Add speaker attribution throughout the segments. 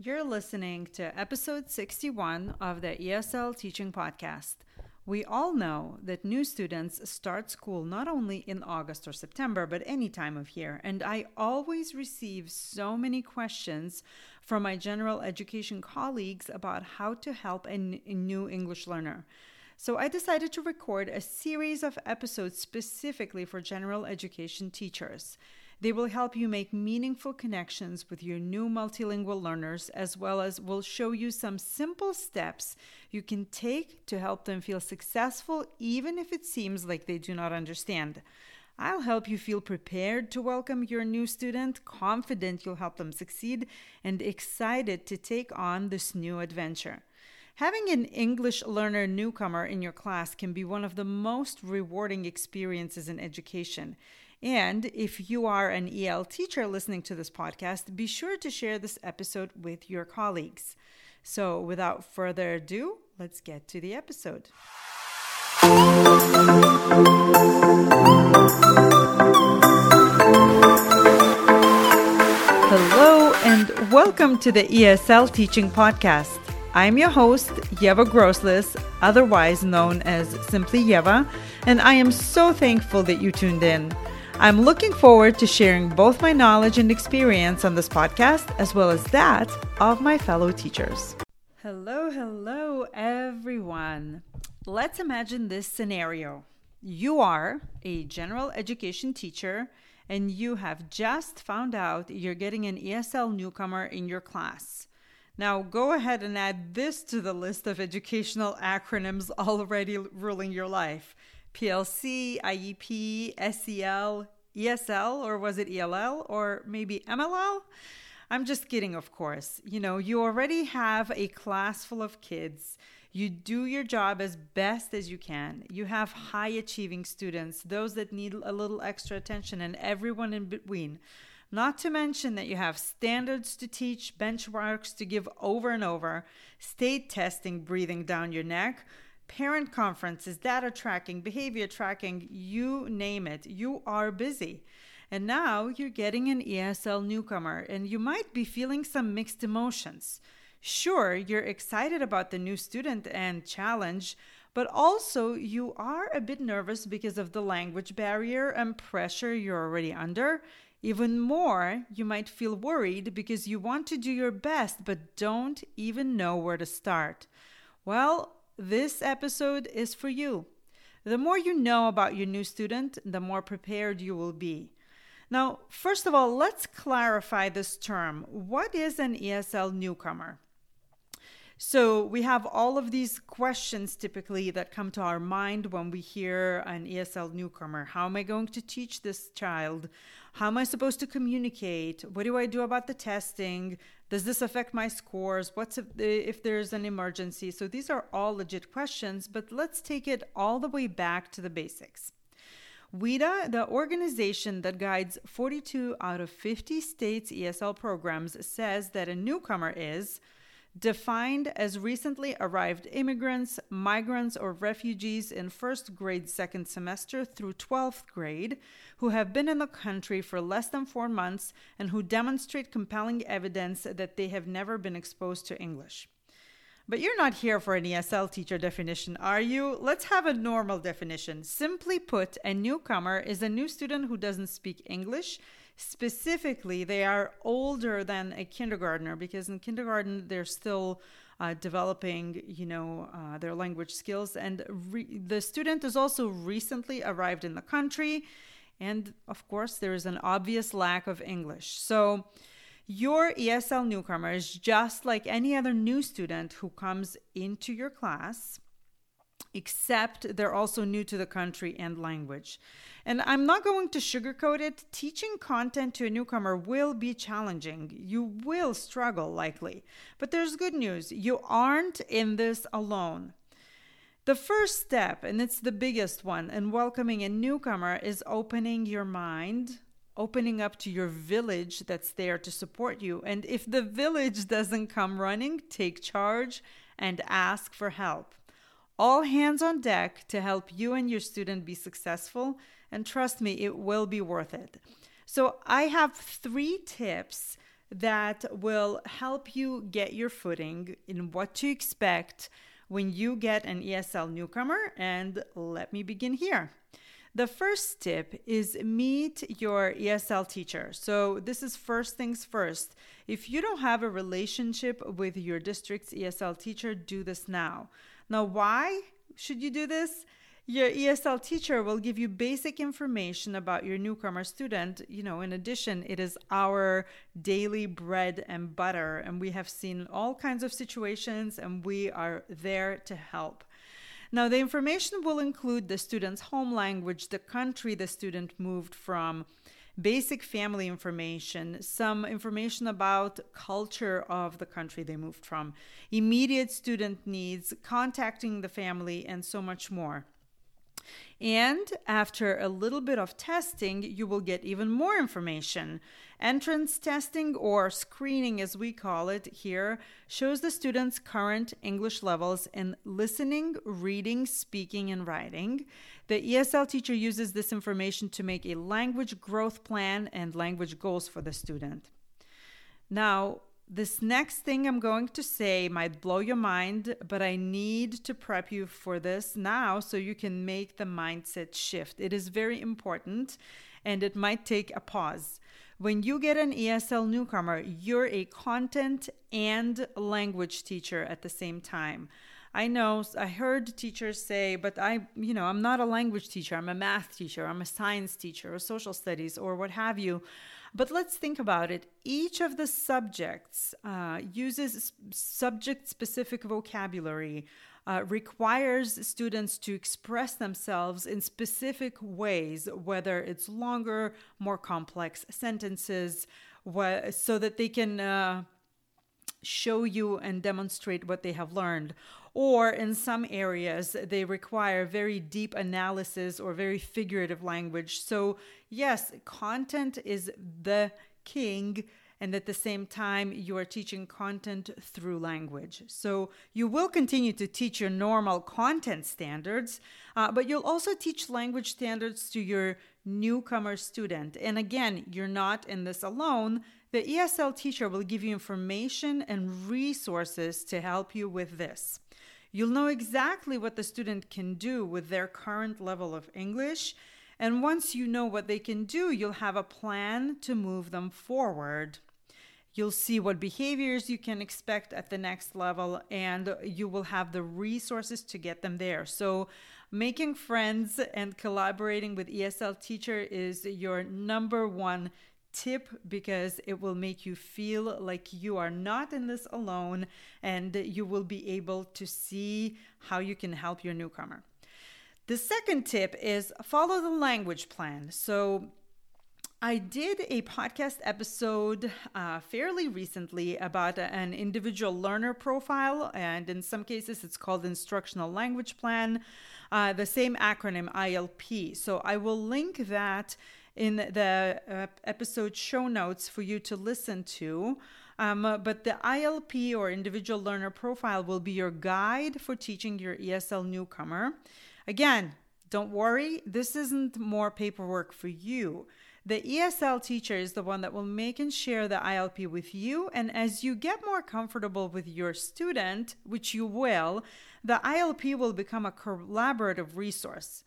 Speaker 1: You're listening to episode 61 of the ESL Teaching Podcast. We all know that new students start school not only in August or September, but any time of year. And I always receive so many questions from my general education colleagues about how to help a, new English learner. So I decided to record a series of episodes specifically for general education teachers. They will help you make meaningful connections with your new multilingual learners, as well as will show you some simple steps you can take to help them feel successful, even if it seems like they do not understand. I'll help you feel prepared to welcome your new student, confident you'll help them succeed, and excited to take on this new adventure. Having an English learner newcomer in your class can be one of the most rewarding experiences in education. And if you are an EL teacher listening to this podcast, be sure to share this episode with your colleagues. So, without further ado, let's get to the episode. Hello, and welcome to the ESL Teaching Podcast. I'm your host, Yeva Groslis, otherwise known as simply Yeva, and I am so thankful that you tuned in. I'm looking forward to sharing both my knowledge and experience on this podcast, as well as that of my fellow teachers. Hello, hello, everyone. Let's imagine this scenario. You are a general education teacher and you have just found out you're getting an ESL newcomer in your class. Now, go ahead and add this to the list of educational acronyms already ruling your life. PLC, IEP, SEL, ESL, or was it ELL, or maybe MLL? I'm just kidding, of course. You know, you already have a class full of kids. You do your job as best as you can. You have high achieving students, those that need a little extra attention, and everyone in between. Not to mention that you have standards to teach, benchmarks to give over and over, state testing breathing down your neck parent conferences, data tracking, behavior tracking, you name it. You are busy. And now you're getting an ESL newcomer, and you might be feeling some mixed emotions. Sure, you're excited about the new student and challenge, but also you are a bit nervous because of the language barrier and pressure you're already under. Even more, you might feel worried because you want to do your best but don't even know where to start. Well, this episode is for you. The more you know about your new student, the more prepared you will be. Now, first of all, let's clarify this term. What is an ESL newcomer? So, we have all of these questions typically that come to our mind when we hear an ESL newcomer. How am I going to teach this child? How am I supposed to communicate? What do I do about the testing? Does this affect my scores? What's if, if there's an emergency? So, these are all legit questions, but let's take it all the way back to the basics. WIDA, the organization that guides 42 out of 50 states' ESL programs, says that a newcomer is defined as recently arrived immigrants, migrants, or refugees in first grade second semester through 12th grade who have been in the country for less than four months and who demonstrate compelling evidence that they have never been exposed to English. But you're not here for an ESL teacher definition, are you? Let's have a normal definition. Simply put, a newcomer is a new student who doesn't speak English Specifically, they are older than a kindergartner because in kindergarten they're still uh, developing, you know, uh, their language skills. And re- the student is also recently arrived in the country, and of course there is an obvious lack of English. So your ESL newcomer is just like any other new student who comes into your class except they're also new to the country and language. And I'm not going to sugarcoat it. Teaching content to a newcomer will be challenging. You will struggle, likely. But there's good news you aren't in this alone. The first step, and it's the biggest one, in welcoming a newcomer is opening your mind, opening up to your village that's there to support you. And if the village doesn't come running, take charge and ask for help all hands on deck to help you and your student be successful. And trust me, it will be worth it. So, I have three tips that will help you get your footing in what to expect when you get an ESL newcomer. And let me begin here. The first tip is meet your ESL teacher. So, this is first things first. If you don't have a relationship with your district's ESL teacher, do this now. Now, why should you do this? Your ESL teacher will give you basic information about your newcomer student. You know, in addition, it is our daily bread and butter, and we have seen all kinds of situations, and we are there to help. Now, the information will include the student's home language, the country the student moved from, basic family information, some information about culture of the country they moved from, immediate student needs, contacting the family, and so much more. And after a little bit of testing, you will get even more information. Entrance testing, or screening as we call it here, shows the students' current English levels in listening, reading, speaking, and writing. The ESL teacher uses this information to make a language growth plan and language goals for the student. Now, this next thing I'm going to say might blow your mind, but I need to prep you for this now so you can make the mindset shift. It is very important and it might take a pause. When you get an ESL newcomer, you're a content and language teacher at the same time. I know I heard teachers say, but I, you know, I'm not a language teacher. I'm a math teacher. I'm a science teacher or social studies or what have you. But let's think about it. Each of the subjects uh, uses subject specific vocabulary, uh, requires students to express themselves in specific ways, whether it's longer, more complex sentences, wh- so that they can. Uh, show you and demonstrate what they have learned. Or in some areas, they require very deep analysis or very figurative language. So, yes, content is the king. And at the same time, you are teaching content through language. So you will continue to teach your normal content standards, uh, but you'll also teach language standards to your newcomer student. And again, you're not in this alone. The ESL teacher will give you information and resources to help you with this. You'll know exactly what the student can do with their current level of English. And once you know what they can do, you'll have a plan to move them forward. You'll see what behaviors you can expect at the next level, and you will have the resources to get them there. So, making friends and collaborating with ESL teacher is your number one tip because it will make you feel like you are not in this alone and you will be able to see how you can help your newcomer. The second tip is follow the language plan. So, I did a podcast episode uh, fairly recently about an individual learner profile, and in some cases, it's called Instructional Language Plan, uh, the same acronym ILP. So I will link that in the uh, episode show notes for you to listen to. Um, but the ILP or individual learner profile will be your guide for teaching your ESL newcomer. Again, don't worry, this isn't more paperwork for you. The ESL teacher is the one that will make and share the ILP with you. And as you get more comfortable with your student, which you will, the ILP will become a collaborative resource.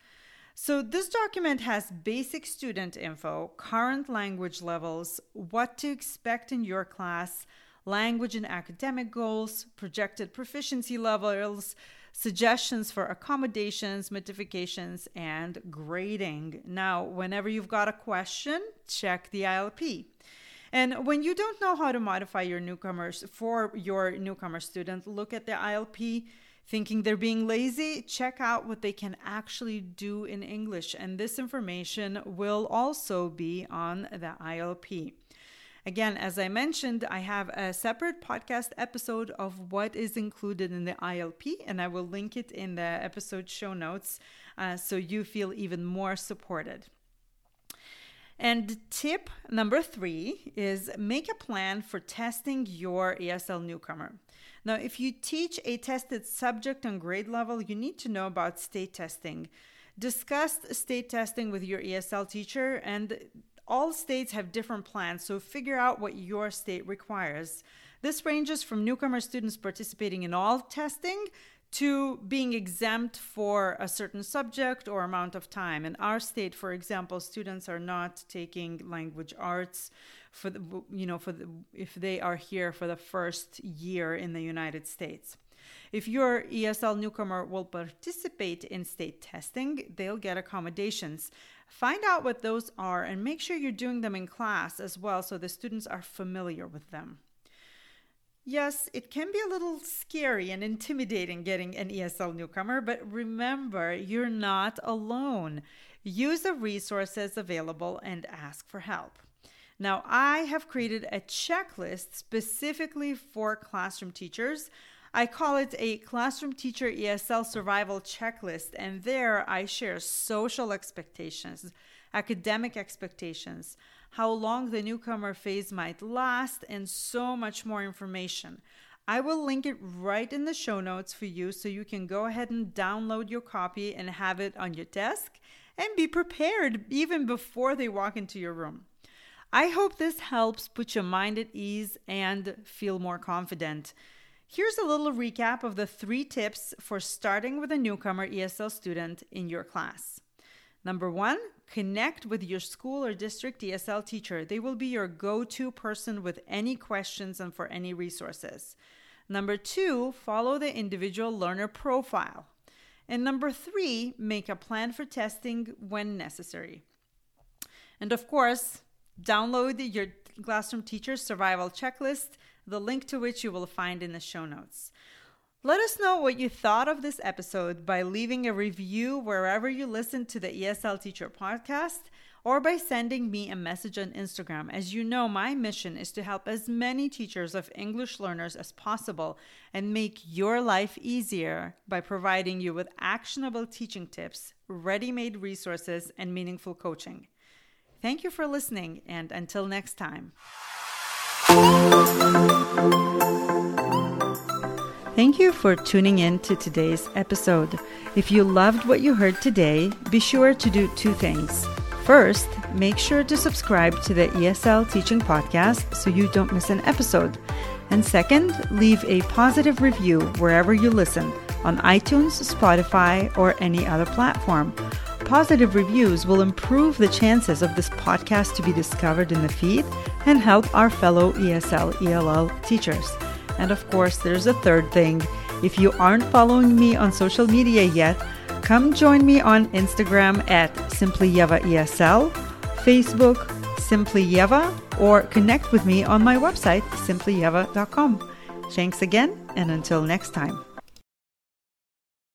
Speaker 1: So, this document has basic student info, current language levels, what to expect in your class, language and academic goals, projected proficiency levels, suggestions for accommodations, modifications, and grading. Now, whenever you've got a question, check the ILP. And when you don't know how to modify your newcomers for your newcomer student, look at the ILP thinking they're being lazy, check out what they can actually do in English. And this information will also be on the ILP. Again, as I mentioned, I have a separate podcast episode of what is included in the ILP, and I will link it in the episode show notes uh, so you feel even more supported. And tip number three is make a plan for testing your ESL newcomer. Now, if you teach a tested subject on grade level, you need to know about state testing. Discuss state testing with your ESL teacher, and All states have different plans, so figure out what your state requires. This ranges from newcomer students participating in all testing to being exempt for a certain subject or amount of time. In our state, for example, students are not taking language arts for the, you know for the, if they are here for the first year in the United States. If your ESL newcomer will participate in state testing, they'll get accommodations. Find out what those are and make sure you're doing them in class as well so the students are familiar with them. Yes, it can be a little scary and intimidating getting an ESL newcomer, but remember, you're not alone. Use the resources available and ask for help. Now, I have created a checklist specifically for classroom teachers. I call it a classroom teacher ESL survival checklist, and there I share social expectations, academic expectations, how long the newcomer phase might last, and so much more information. I will link it right in the show notes for you so you can go ahead and download your copy and have it on your desk and be prepared even before they walk into your room. I hope this helps put your mind at ease and feel more confident. Here's a little recap of the three tips for starting with a newcomer ESL student in your class. Number one, Connect with your school or district ESL teacher. They will be your go to person with any questions and for any resources. Number two, follow the individual learner profile. And number three, make a plan for testing when necessary. And of course, download your Classroom Teacher Survival Checklist, the link to which you will find in the show notes. Let us know what you thought of this episode by leaving a review wherever you listen to the ESL Teacher podcast or by sending me a message on Instagram. As you know, my mission is to help as many teachers of English learners as possible and make your life easier by providing you with actionable teaching tips, ready made resources, and meaningful coaching. Thank you for listening, and until next time. Thank you for tuning in to today's episode. If you loved what you heard today, be sure to do two things. First, make sure to subscribe to the ESL Teaching Podcast so you don't miss an episode. And second, leave a positive review wherever you listen on iTunes, Spotify, or any other platform. Positive reviews will improve the chances of this podcast to be discovered in the feed and help our fellow ESL ELL teachers. And of course, there's a third thing. If you aren't following me on social media yet, come join me on Instagram at SimplyYevaESL, Facebook Simply Yeva, or connect with me on my website simplyyeva.com. Thanks again, and until next time.